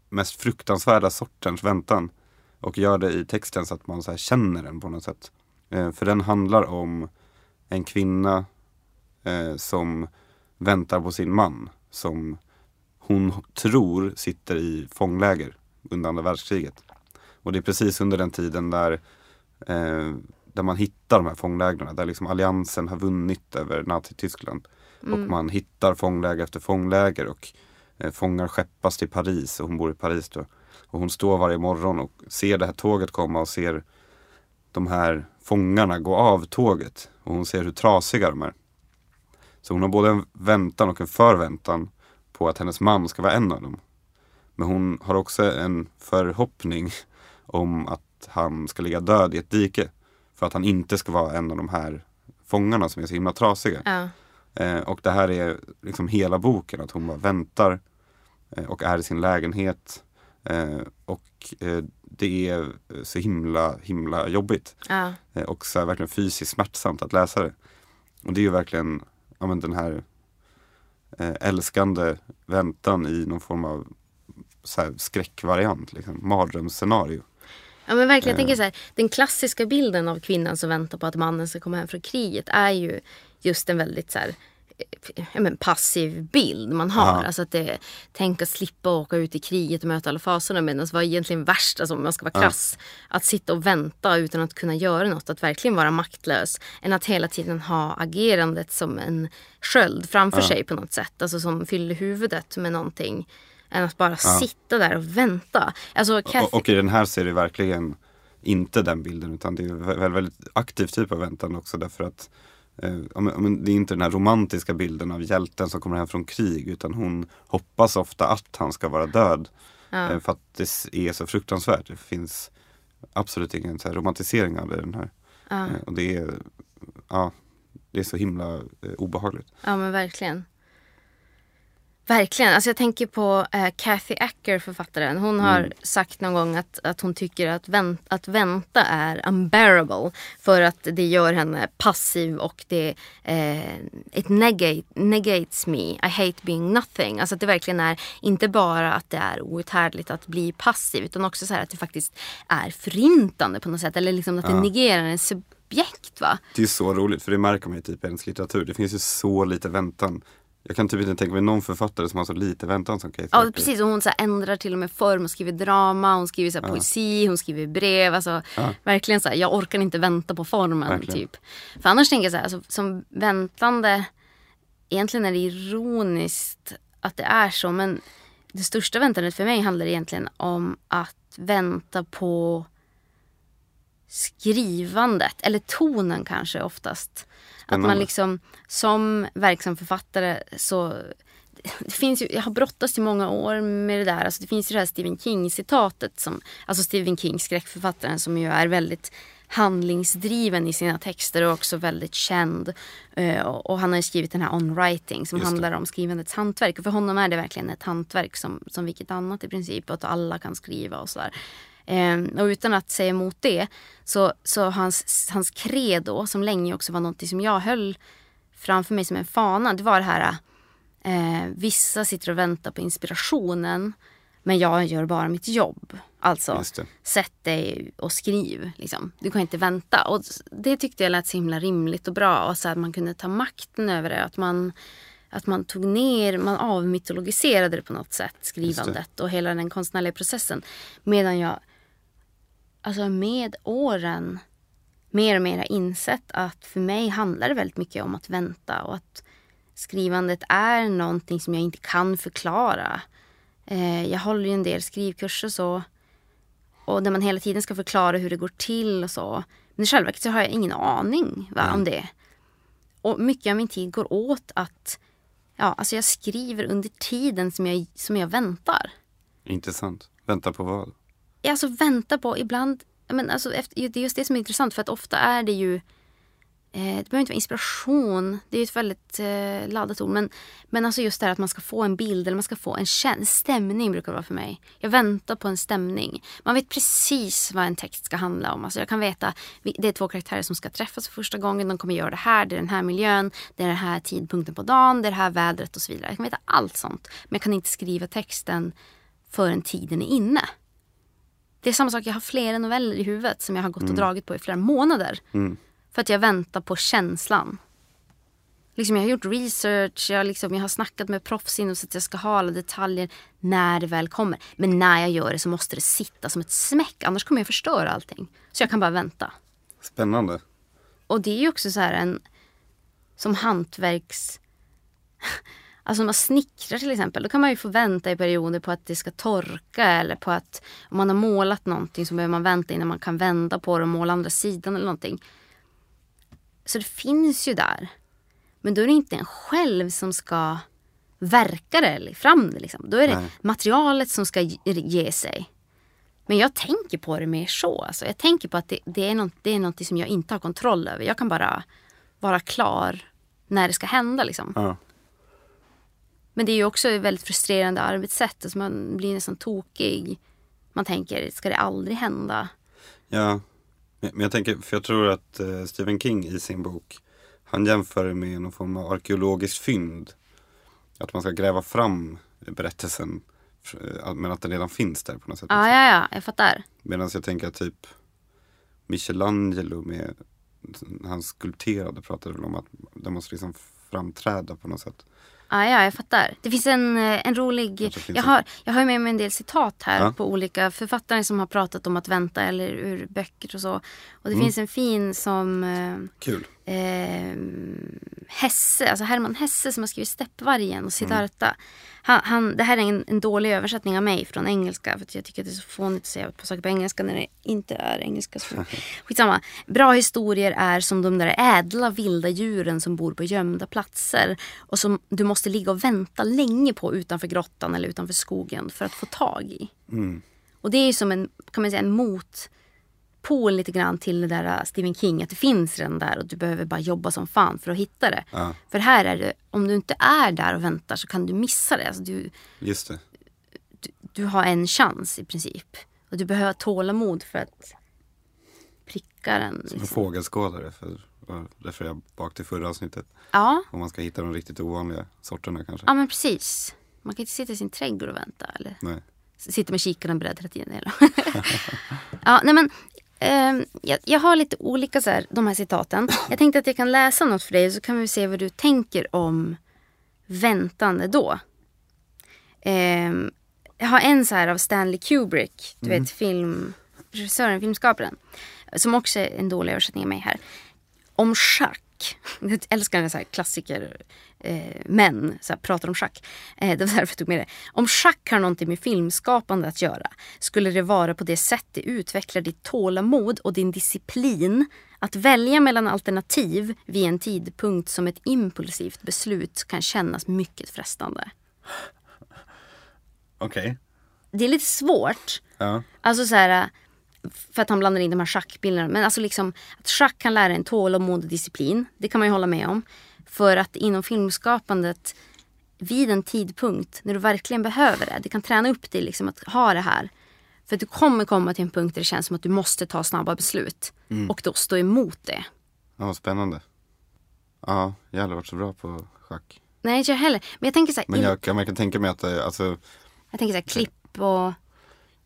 mest fruktansvärda sortens väntan. Och gör det i texten så att man så här känner den på något sätt. Eh, för den handlar om en kvinna eh, som väntar på sin man som hon tror sitter i fångläger under andra världskriget. Och det är precis under den tiden där, eh, där man hittar de här fånglägren, där liksom alliansen har vunnit över Nazityskland. Mm. Och man hittar fångläger efter fångläger och eh, fångar skeppas till Paris och hon bor i Paris då. Och hon står varje morgon och ser det här tåget komma och ser de här fångarna gå av tåget. Och hon ser hur trasiga de är. Så hon har både en väntan och en förväntan på att hennes man ska vara en av dem. Men hon har också en förhoppning om att han ska ligga död i ett dike. För att han inte ska vara en av de här fångarna som är så himla trasiga. Ja. Eh, och det här är liksom hela boken, att hon bara väntar eh, och är i sin lägenhet. Eh, och eh, det är så himla, himla jobbigt. Ja. Eh, och så verkligen fysiskt smärtsamt att läsa det. Och det är ju verkligen ja, men den här eh, älskande väntan i någon form av så här, skräckvariant, liksom, mardrömsscenario. Ja men verkligen, jag tänker så här, den klassiska bilden av kvinnan som väntar på att mannen ska komma hem från kriget är ju just en väldigt så här, ja, men passiv bild man har. Ja. Alltså att det, tänk att slippa åka ut i kriget och möta alla faserna. Medan vad är egentligen värst, alltså om man ska vara krass, att sitta och vänta utan att kunna göra något. Att verkligen vara maktlös. Än att hela tiden ha agerandet som en sköld framför sig på något sätt. Alltså som fyller huvudet med någonting. Än att bara sitta där och vänta. Alltså, Kathy, Och, och i den här ser det verkligen inte den bilden utan det är väldigt, aktiv typ av väntan också därför att eh, ja, men, ja, men det är inte den här romantiska bilden av hjälten som kommer hem från krig utan hon hoppas ofta att han ska vara död. Eh, för att det är så fruktansvärt. Det finns absolut ingen så här, romantisering av det, den här. Eh, och det är, ja, det är så himla eh, obehagligt. Ja men verkligen. Verkligen. Alltså jag tänker på eh, Kathy Acker, författaren. Hon har sagt någon gång att, att hon tycker att, vänt, att vänta är unbearable. För att det gör henne passiv och det eh, it negate, negates me. I hate being nothing. Alltså att det verkligen är inte bara att det är outhärdligt att bli passiv utan också så att det faktiskt är förintande på något sätt. Eller liksom att det negerar en subjekt. Va? Det är så roligt för det märker man typ i ens litteratur. Det finns ju så lite väntan. Jag kan typ inte tänka mig någon författare som har så lite väntan som Kate Ja precis och hon så ändrar till och med form. Hon skriver drama, hon skriver så här poesi, hon skriver brev. Alltså, Verkligen så här, jag orkar inte vänta på formen. Verkligen. typ. För annars tänker jag så här, alltså, som väntande. Egentligen är det ironiskt att det är så. Men det största väntandet för mig handlar egentligen om att vänta på skrivandet. Eller tonen kanske oftast. Att man Spännande. liksom som verksam författare så det finns ju, jag har brottats i många år med det där. Alltså det finns ju det här Stephen King-citatet. Som, alltså Stephen King, skräckförfattaren som ju är väldigt handlingsdriven i sina texter och också väldigt känd. Eh, och, han har ju skrivit den här On Writing som handlar om skrivandets hantverk. Och för honom är det verkligen ett hantverk som, som vilket annat i princip. Att alla kan skriva och sådär. Eh, och utan att säga emot det så, så hans, hans credo som länge också var något som jag höll framför mig som en fana. Det var det här eh, vissa sitter och väntar på inspirationen men jag gör bara mitt jobb. Alltså sätt dig och skriv. Liksom. Du kan inte vänta. Och det tyckte jag lät så himla rimligt och bra. Och så att man kunde ta makten över det. Att man, att man tog ner, man avmytologiserade det på något sätt. Skrivandet och hela den konstnärliga processen. Medan jag alltså med åren mer och mer insett att för mig handlar det väldigt mycket om att vänta och att skrivandet är någonting som jag inte kan förklara. Eh, jag håller ju en del skrivkurser och så. Och där man hela tiden ska förklara hur det går till och så. Men i själva verket så har jag ingen aning va, om det. Och mycket av min tid går åt att ja, alltså jag skriver under tiden som jag, som jag väntar. Intressant. Vänta på vad? Alltså vänta på ibland, men alltså efter, det är just det som är intressant för att ofta är det ju eh, det behöver inte vara inspiration, det är ju ett väldigt eh, laddat ord. Men, men alltså just det här att man ska få en bild eller man ska få en känsla. Stämning brukar det vara för mig. Jag väntar på en stämning. Man vet precis vad en text ska handla om. Alltså jag kan veta, det är två karaktärer som ska träffas för första gången. De kommer göra det här, det är den här miljön, det är den här tidpunkten på dagen, det är det här vädret och så vidare. Jag kan veta allt sånt. Men jag kan inte skriva texten förrän tiden är inne. Det är samma sak, jag har flera noveller i huvudet som jag har gått och dragit på i flera månader. För att jag väntar på känslan. Liksom jag har gjort research, jag, liksom, jag har snackat med proffs inom så att jag ska ha alla detaljer när det väl kommer. Men när jag gör det så måste det sitta som ett smäck, annars kommer jag förstöra allting. Så jag kan bara vänta. Spännande. Och det är ju också så här en, som hantverks... Alltså när man snickrar till exempel, då kan man ju få vänta i perioder på att det ska torka eller på att om man har målat någonting så behöver man vänta innan man kan vända på det och måla andra sidan eller någonting. Så det finns ju där. Men då är det inte en själv som ska verka det eller fram det. Liksom. Då är det Nej. materialet som ska ge- ge sig. Men jag tänker på det mer så. Alltså. Jag tänker på att det, det, är något, det är något som jag inte har kontroll över. Jag kan bara vara klar när det ska hända. Liksom. Ja. Men det är ju också ett väldigt frustrerande arbetssätt. Alltså man blir nästan tokig. Man tänker, ska det aldrig hända? Ja, men jag tänker, för jag tror att eh, Stephen King i sin bok, han jämför det med någon form av arkeologiskt fynd. Att man ska gräva fram berättelsen, eh, men att den redan finns där på något sätt. Ja, ja, ja, jag fattar. Medan jag tänker att typ Michelangelo med hans skulpterade pratade väl om att den måste liksom framträda på något sätt. Ja, ja, jag fattar. Det finns en, eh, en rolig... Jag har, jag har med mig en del citat här Ja. på olika författare som har pratat om att vänta eller ur böcker och så. Och Mm. det finns en fin som eh, Kul. Eh, Hesse, alltså Herman Hesse som har skrivit Steppvargen och Mm. Siddhartha. Han, han, det här är en, en dålig översättning av mig från engelska för jag tycker att det är så fånigt att säga på saker på engelska när det inte är engelska. Så. Skitsamma. Bra historier är som de där ädla vilda djuren som bor på gömda platser och som du måste ligga och vänta länge på utanför grottan eller utanför skogen för att få tag i. Mm. Och det är som en, kan man säga, en motpol lite grann till det där uh, Stephen King. Att det finns redan där och du behöver bara jobba som fan för att hitta det. Ja. För här är det, om du inte är där och väntar så kan du missa det. Alltså du, Just det. du har en chans i princip. Och du behöver tålamod för att pricka den. Som en Liksom. fågelskådare, för att referera bak till förra avsnittet. Ja, Om man ska hitta de riktigt ovanliga sorterna kanske. ja, men precis. Man kan inte sitta i sin trädgård och vänta. Eller Nej. sitta med kikaren beredd hela tiden. Ja, nej men, ehm, jag, jag har lite olika så här, de här citaten. Jag tänkte att jag kan läsa något för dig så kan vi se vad du tänker om väntande då. Ehm, jag har en så här av Stanley Kubrick, du vet filmregissören, filmskaparen. Som också är en dålig översättning av mig här. Om schack. Jag älskar när så här klassiker eh, män så här, pratar om schack. Eh, det var därför jag tog med det. Om schack har någonting med filmskapande att göra skulle det vara på det sätt det utvecklar ditt tålamod och din disciplin att välja mellan alternativ vid en tidpunkt som ett impulsivt beslut kan kännas mycket frestande. Okej. Det är lite svårt. Ja. Alltså så här, för att han blandar in de här schackbilderna. Men alltså liksom att schack kan lära en tålamod och disciplin. Det kan man ju hålla med om. För att inom filmskapandet vid en tidpunkt när du verkligen behöver det. Det kan träna upp dig liksom att ha det här. För att du kommer komma till en punkt där det känns som att du måste ta snabba beslut. Och då stå emot det. ja, spännande. Ja, jag har aldrig varit så bra på schack. Nej, inte jag heller. Men jag tänker så här, Men il- jag kan, man kan tänka mig att det, alltså, jag tänker så här klipp och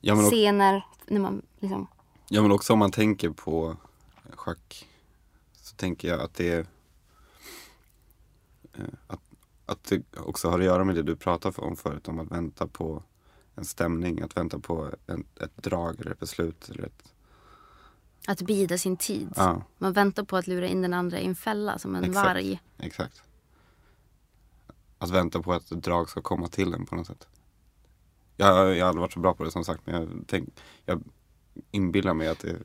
ja scener. När man liksom... ja men också om man tänker på schack så tänker jag att det är eh, att, att det också har att göra med det du pratade om förut om att vänta på en stämning, att vänta på en, ett drag eller ett beslut. Eller ett, Att bida sin tid. ja, Man väntar på att lura in den andra i en fälla som en Exakt. varg. exakt. Att vänta på att ett drag ska komma till en på något sätt. Jag, jag har aldrig varit så bra på det som sagt men jag, tänk, jag inbillar mig att det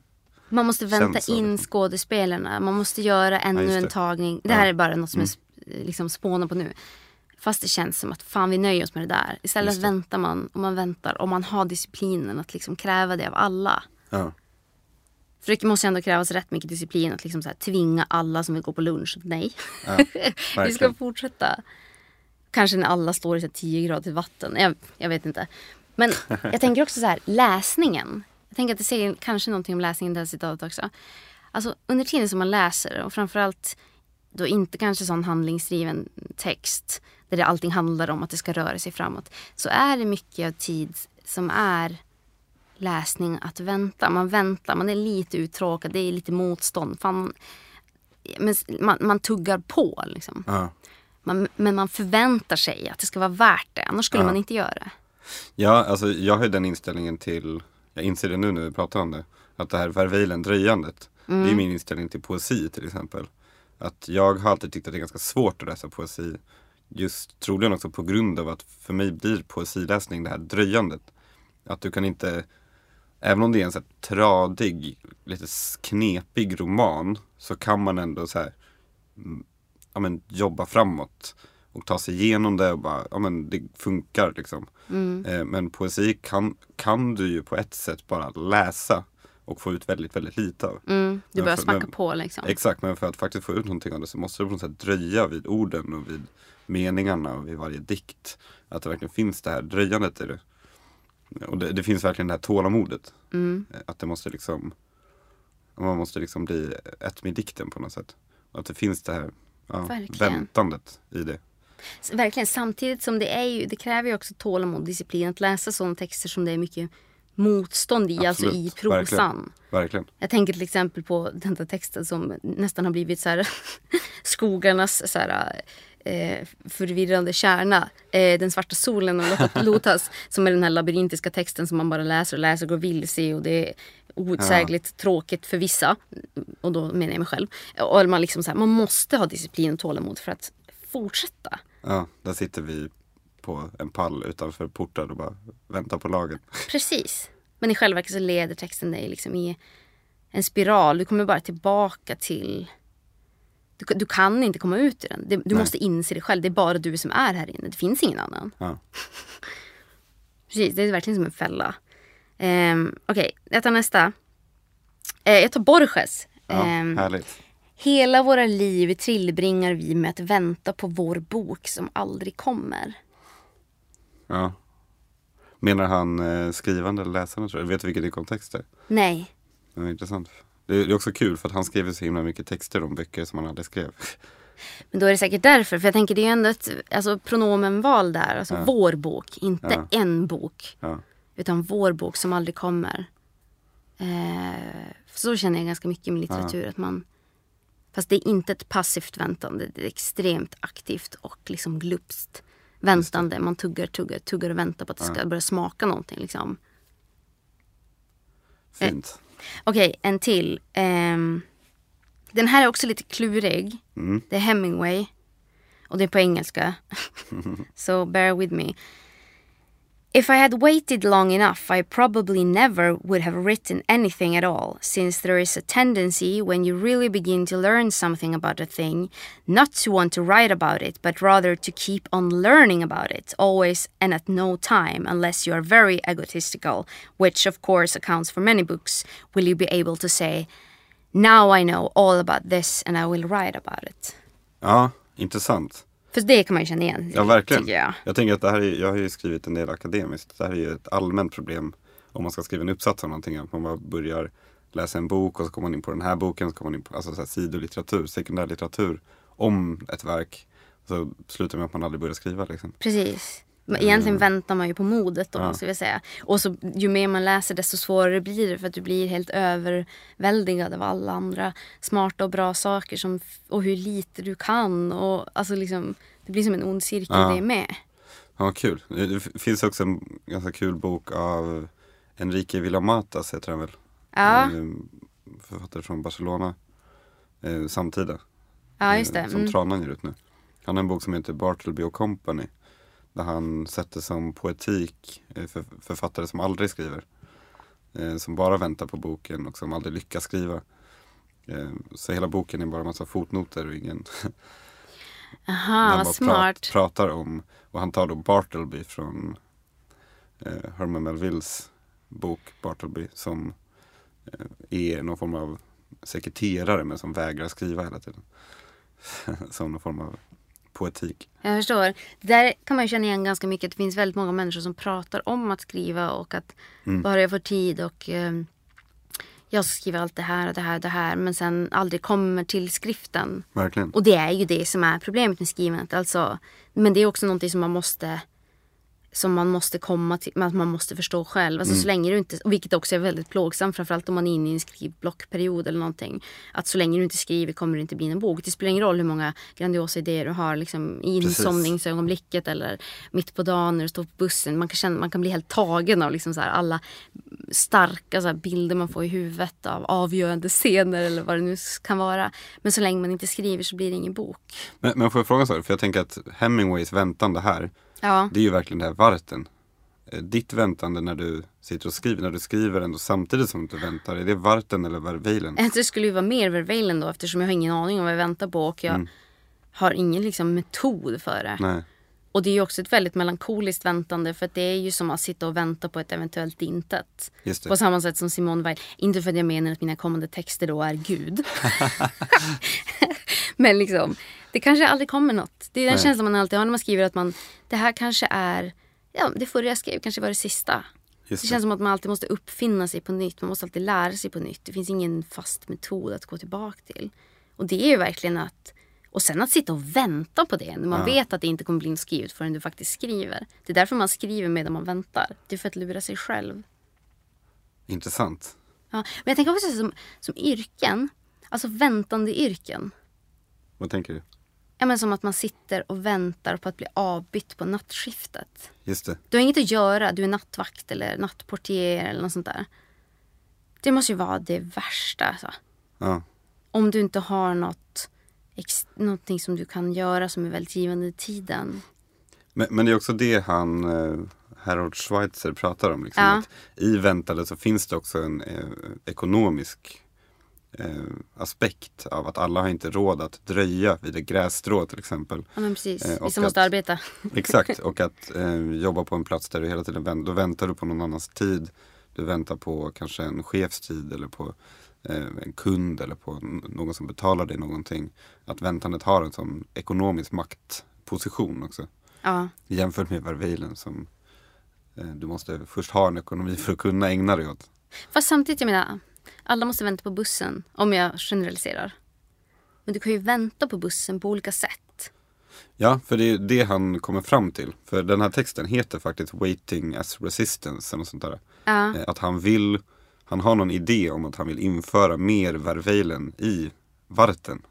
Man måste vänta så, in liksom. skådespelarna. Man måste göra ännu Ja, en tagning. Det Ja. här är bara något som Mm. jag liksom spånar på nu. Fast det känns som att fan vi nöjer oss med det där. Istället Just väntar man och man väntar och man har disciplinen att liksom kräva det av alla. Ja, För det måste ju ändå krävas rätt mycket disciplin att liksom så här tvinga alla som vill gå på lunch. Nej, ja vi ska fortsätta. Kanske när alla står i så 10 grader vatten. Jag, jag vet inte. Men jag tänker också så här, läsningen. Jag tänker att det säger kanske någonting om läsningen i det här citatet också. Alltså under tiden som man läser och framförallt då inte kanske sån handlingsdriven text där det allting handlar om att det ska röra sig framåt. Så är det mycket av tid som är läsning att vänta. Man väntar, man är lite uttråkad, det är lite motstånd. Fan, men man, man tuggar på liksom. Ja. Man, men man förväntar sig att det ska vara värt det. Annars skulle Ja. man inte göra det. Ja, alltså jag har ju den inställningen till, jag inser det nu när vi pratar om det, att det här verveilen, dröjandet, det är min inställning till poesi till exempel. Att jag har alltid tyckt att det är ganska svårt att läsa poesi. Just troligen också på grund av att för mig blir poesiläsning det här dröjandet. Att du kan inte, även om det är en så här tradig, lite knepig roman, så kan man ändå så här, mm, ja men jobba framåt. Och ta sig igenom det och bara, ja men det funkar liksom. Eh, Men poesi kan, kan du ju på ett sätt bara läsa och få ut väldigt, väldigt lite av. Mm, du börjar smacka på liksom. Exakt, men för att faktiskt få ut någonting av det så måste du på något sätt dröja vid orden och vid meningarna och vid varje dikt. Att det verkligen finns det här dröjandet i det. Och det, det finns verkligen det här tålamodet. Mm. Eh, Att det måste liksom, man måste liksom bli ett med dikten på något sätt. Och att det finns det här ja, Verkligen. väntandet i det. Verkligen, samtidigt som det är ju, det kräver ju också tålamod och disciplin att läsa sådana texter som det är mycket motstånd i, alltså i Absolut, prosan. verkligen. Verkligen. Jag tänker till exempel på den där texten som nästan har blivit så här skogarnas så här, eh, förvirrande kärna. Eh, den svarta solen och Lot- Lotas. som är den här labyrintiska texten som man bara läser och läser och går vilse i. Och det outsägligt tråkigt för vissa. Och då menar jag mig själv. Och man, liksom så här, man måste ha disciplin och tålamod för att fortsätta. Ja, där sitter vi på en pall utanför porten och bara väntar på lagen. Precis. Men i själva verket så leder texten dig liksom i en spiral. Du kommer bara tillbaka till... Du, du kan inte komma ut ur den. Du Nej. måste inse det själv. Det är bara du som är här inne. Det finns ingen annan. Ja. Precis, det är verkligen som en fälla. Um, Okej, jag tar nästa. Eh, jag tar Borges. Ja, Ehm, härligt. Hela våra liv tillbringar vi med att vänta på vår bok som aldrig kommer. Ja. Menar han eh, skrivande eller läsande tror jag? Vet du vilken det är kontext är? Nej. Det är intressant. Det är, det är också kul för att han skriver så himla mycket texter om böcker som han aldrig skrev. Men då är det säkert därför. För jag tänker det är ju ändå ett alltså, pronomenval där. Alltså vår bok, inte Ja. en bok. Ja, Utan vår bok som aldrig kommer. Eh, så känner jag ganska mycket med litteratur. Att man, fast det är inte ett passivt väntande. Det är extremt aktivt och liksom glupskt väntande. Man tuggar, tuggar, tuggar och väntar på att det ska börja smaka någonting. Liksom. fint. Okej, en till. Ehm, den här är också lite klurig. Mm. Det är Hemingway. Och det är på engelska. so bear with me. If I had waited long enough I probably never would have written anything at all, since there is a tendency when you really begin to learn something about a thing not to want to write about it, but rather to keep on learning about it, always and at no time, unless you are very egotistical, which of course accounts for many books, will you be able to say, Now I know all about this and I will write about it. Ja, intressant. För det kan man ju känna igen. Ja, verkligen. jag. Jag tänker att det här är, jag har ju skrivit en del akademiskt. Det här är ju ett allmänt problem om man ska skriva en uppsats om någonting. Att man bara börjar läsa en bok och så kommer man in på den här boken. Så kommer man in på alltså så här sidolitteratur, sekundärlitteratur om ett verk. Så slutar med att man aldrig börjar skriva liksom. Precis. Egentligen väntar man ju på modet då, måste vi säga. Och så ju mer man läser desto svårare blir det för att du blir helt överväldigad av alla andra smarta och bra saker som, och hur lite du kan. Och, alltså liksom, det blir som en ond cirkel Ja. det med. Ja, kul. Det det finns också en ganska kul bok av Enrique Villamatas heter han väl? Ja, Eh, Författare från Barcelona. Eh, samtida. ja just det. eh, Som Mm. Tranan ger ut nu. Han har en bok som heter Bartleby och Company. Där han sätter som poetik eh, för, författare som aldrig skriver. Eh, som bara väntar på boken och som aldrig lyckas skriva. Eh, så hela boken är bara en massa fotnoter och ingen Aha, vad smart. Prat, pratar om. Och han tar då Bartleby från eh, Herman Melvilles bok Bartleby. Som eh, är någon form av sekreterare men som vägrar skriva hela tiden. som någon form av poetik. Jag förstår. Där kan man ju känna igen ganska mycket. Det finns väldigt många människor som pratar om att skriva och att Mm. bara jag får tid och eh, jag ska skriva allt det här och det här och det här men sen aldrig kommer till skriften. Verkligen. Och det är ju det som är problemet med skrivandet. Alltså, men det är också någonting som man måste som man måste komma till, att man måste förstå själv. Alltså så länge du inte, vilket också är väldigt plågsamt framförallt om man är inne i en skrivblockperiod eller någonting. Att så länge du inte skriver kommer det inte bli en bok. Det spelar ingen roll hur många grandiosa idéer du har liksom, i insomningsögonblicket eller mitt på dagen när du står på bussen. Man kan, känna, man kan bli helt tagen av liksom så här, alla starka så här, bilder man får i huvudet av avgörande scener eller vad det nu kan vara. Men så länge man inte skriver så blir det ingen bok. Men, men får jag fråga en sak? För jag tänker att Hemingways väntande här, Ja. det är ju verkligen det här varten. Eh, Ditt väntande när du sitter och skriver, när du skriver ändå samtidigt som du väntar, är det varten eller verveilen? Det skulle ju vara mer verveilen då eftersom jag har ingen aning om vad jag väntar på och jag har ingen liksom, metod för det. Nej, Och det är ju också ett väldigt melankoliskt väntande för att det är ju som att sitta och vänta på ett eventuellt intet. På samma sätt som Simone Weil. Inte för att jag menar att mina kommande texter då är Gud. Men liksom, det kanske aldrig kommer något. Det är den Nej. känslan man alltid har när man skriver att man, det här kanske är, ja det förra jag skrev kanske var det sista. Just Det känns som att man alltid måste uppfinna sig på nytt. Man måste alltid lära sig på nytt. Det finns ingen fast metod att gå tillbaka till. Och det är ju verkligen att... Och sen att sitta och vänta på det när man Ja. vet att det inte kommer bli något skrivet förrän du faktiskt skriver. Det är därför man skriver medan man väntar. Det är för att lura sig själv. Intressant. Ja. Men jag tänker också som, som yrken, alltså väntande yrken. Vad tänker du? Ja, men som att man sitter och väntar på att bli avbytt på nattskiftet. Just det. Du har inget att göra, du är nattvakt eller nattportier eller något sånt där. Det måste ju vara det värsta. Alltså. Ja. Om du inte har något, ex, någonting som du kan göra som är väldigt givande i tiden. Men, men det är också det han, eh, Harold Schweitzer pratar om. Liksom, Ja. I väntandet så finns det också en eh, ekonomisk eh, aspekt av att alla har inte råd att dröja vid ett grässtrå till exempel. Ja men precis, Eh, vissa måste att- arbeta. Exakt, och att eh, jobba på en plats där du hela tiden väntar. Då väntar du på någon annans tid. Du väntar på kanske en chefstid eller på eh, en kund eller på någon som betalar dig någonting. Att väntandet har en sån ekonomisk maktposition också. Ja, Jämfört med verveilen som eh, du måste först ha en ekonomi för att kunna ägna dig åt. fast samtidigt jag menar, alla måste vänta på bussen om jag generaliserar. Men du kan ju vänta på bussen på olika sätt. Ja, för det är det han kommer fram till. För den här texten heter faktiskt Waiting as Resistance eller sånt där. Ja, Eh, Att han vill, han har någon idé om att han vill införa mer verveilen i varten.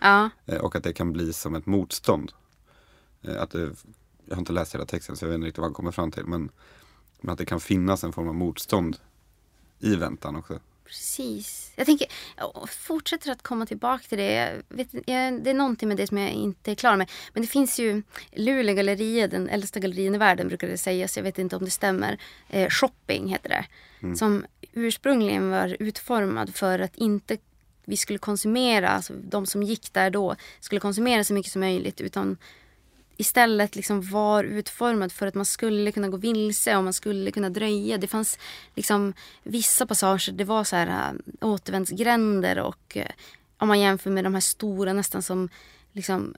ja, Eh, Och att det kan bli som ett motstånd. Eh, Att det, jag har inte läst hela texten så jag vet inte riktigt vad han kommer fram till. Men, men att det kan finnas en form av motstånd i väntan också. Precis. Jag tänker, jag fortsätter att komma tillbaka till det. Jag vet, jag, det är någonting med det som jag inte är klar med. Men det finns ju Luleå galleria, den äldsta gallerin i världen brukar det sägas. Jag vet inte om det stämmer. Eh, shopping heter det. Som ursprungligen var utformad för att inte vi skulle konsumera, alltså de som gick där då skulle konsumera så mycket som möjligt. Utan istället liksom var utformad för att man skulle kunna gå vilse och man skulle kunna dröja. Det fanns liksom vissa passager, det var så här äh, återvändsgränder och äh, om man jämför med de här stora nästan som liksom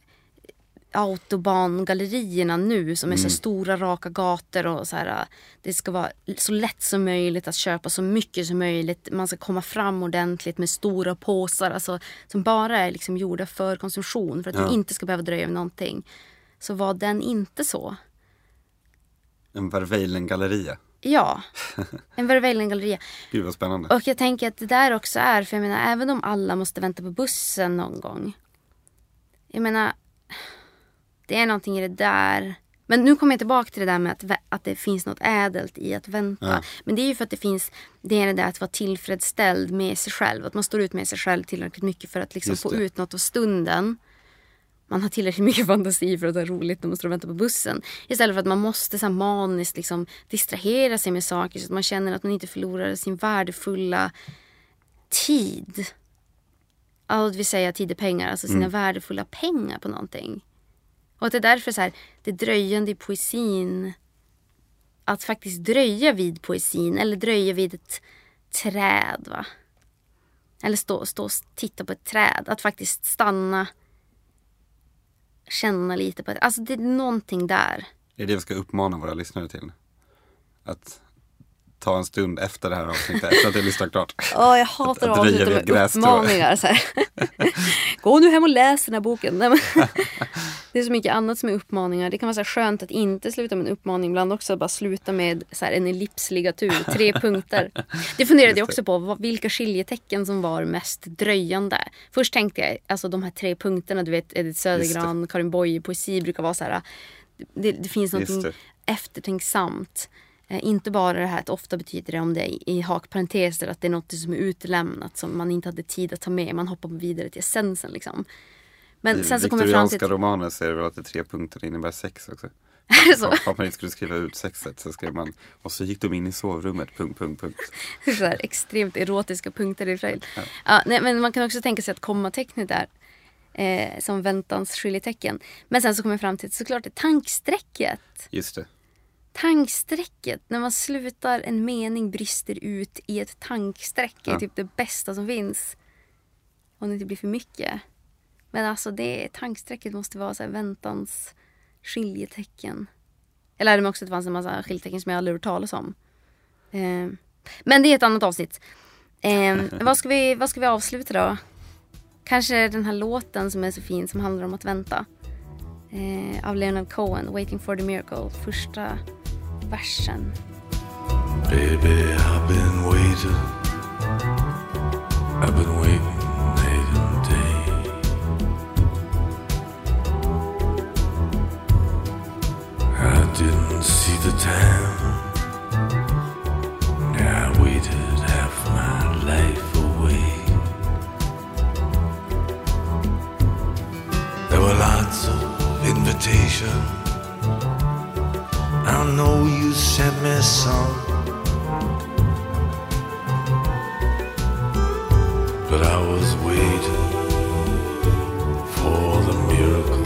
autobangallerierna nu som är så stora raka gator och så här, äh, det ska vara så lätt som möjligt att köpa så mycket som möjligt. Man ska komma fram ordentligt med stora påsar alltså, som bara är liksom gjorda för konsumtion för att Ja. du inte ska behöva dröja med någonting. Så var den inte så. En verveilen-galleria. Ja, en Verveilen-galleria. Gud vad spännande. Och jag tänker att det där också är, för jag menar även om alla måste vänta på bussen någon gång. Jag menar, det är någonting i det där. Men nu kommer jag tillbaka till det där med att, att det finns något ädelt i att vänta. Ja. Men det är ju för att det finns, det är det där att vara tillfredsställd med sig själv. Att man står ut med sig själv tillräckligt mycket för att liksom få ut något av stunden. Man har tillräckligt mycket fantasi för att ha roligt när man står och väntar på bussen. Istället för att man måste så här maniskt liksom distrahera sig med saker så att man känner att man inte förlorar sin värdefulla tid. Ja, det vill säga tid är pengar, alltså sina värdefulla pengar på någonting. Och att det är därför så här, det dröjande i poesin, att faktiskt dröja vid poesin eller dröja vid ett träd. va Eller stå, stå och titta på ett träd, att faktiskt stanna, känna lite på det. Alltså det är någonting där. Det är det vi ska uppmana våra lyssnare till. Att ta en stund efter det här avsnittet, efter att jag lyssnat klart. Ja, jag hatar att avsluta med uppmaningar. Så här. Gå nu hem och läs den här boken. Nej, det är så mycket annat som är uppmaningar. Det kan vara så skönt att inte sluta med en uppmaning. Ibland också bara sluta med så här en ellipsligatur, tre punkter. Det funderade jag också på, vilka skiljetecken som var mest dröjande. Först tänkte jag, alltså de här tre punkterna, du vet Edith Södergran, Karin Boye, poesi brukar vara så här. Det, det finns något eftertänksamt. Eh, inte bara det här att ofta betyder det om det är i hakparenteser att det är något som är utelämnat som man inte hade tid att ta med. Man hoppar vidare till essensen liksom. Men I sen så kommer fram till... romaner är det väl att det är tre punkter det innebär sex också. Är så? Att man inte skulle skriva ut sexet så skrev man och så gick de in i sovrummet, punkt, punkt, punkt. så här, extremt erotiska punkter i Freud. Ja. nej, men man kan också tänka sig att kommatecknet är eh, som väntans skiljetecken. Men sen så kommer jag fram till att såklart det tankstrecket. Just det. Tankstrecket, när man slutar en mening brister ut i ett tankstreck är Ja. typ det bästa som finns. Om det inte blir för mycket. Men alltså det tankstrecket måste vara så väntans skiljetecken. Jag lärde mig också att det fanns en massa skiljetecken som jag aldrig hört talas om. Eh, men det är ett annat avsnitt. Eh, vad, ska vi, vad ska vi avsluta då? Kanske den här låten som är så fin som handlar om att vänta. Eh, av Leonard Cohen, Waiting for the Miracle, första versen. Baby, I've been waiting. I've been waiting night and day. I didn't see the time. I waited half my life away. There were lots of invitations. I know you sent me some. But I was waiting for the miracle,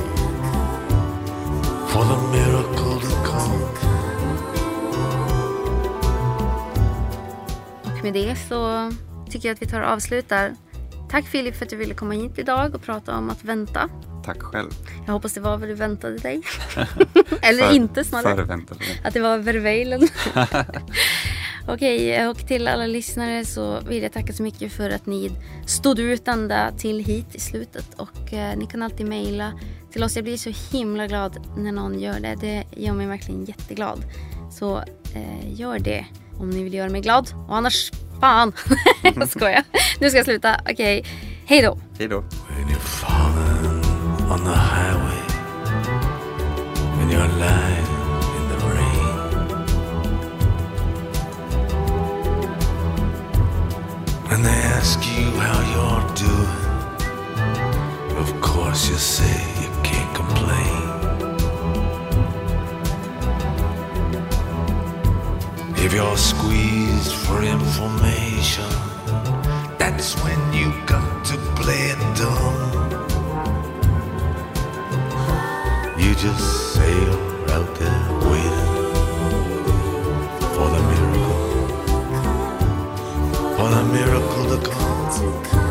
for the miracle to come. Och med det så tycker jag att vi tar och avslutar. Tack Filip för att du ville komma hit idag och prata om att vänta. Tack själv. Jag hoppas det var vad du väntade dig. Eller För- inte snarare. Förväntade mig. Att det var verveilen. Okej, och till alla lyssnare så vill jag tacka så mycket för att ni stod ut ända till hit i slutet. Och eh, ni kan alltid mejla till oss. Jag blir så himla glad när någon gör det. Det gör mig verkligen jätteglad. Så eh, gör det om ni vill göra mig glad. Och annars, fan! jag skojar. Nu ska jag sluta. Okej, hej då! Hej då. On the highway, when you're lying in the rain, when they ask you how you're doing, of course you say you can't complain. If you're squeezed for information, that's when you got to play it dumb. You just sail out there waiting for the miracle, for the miracle to come.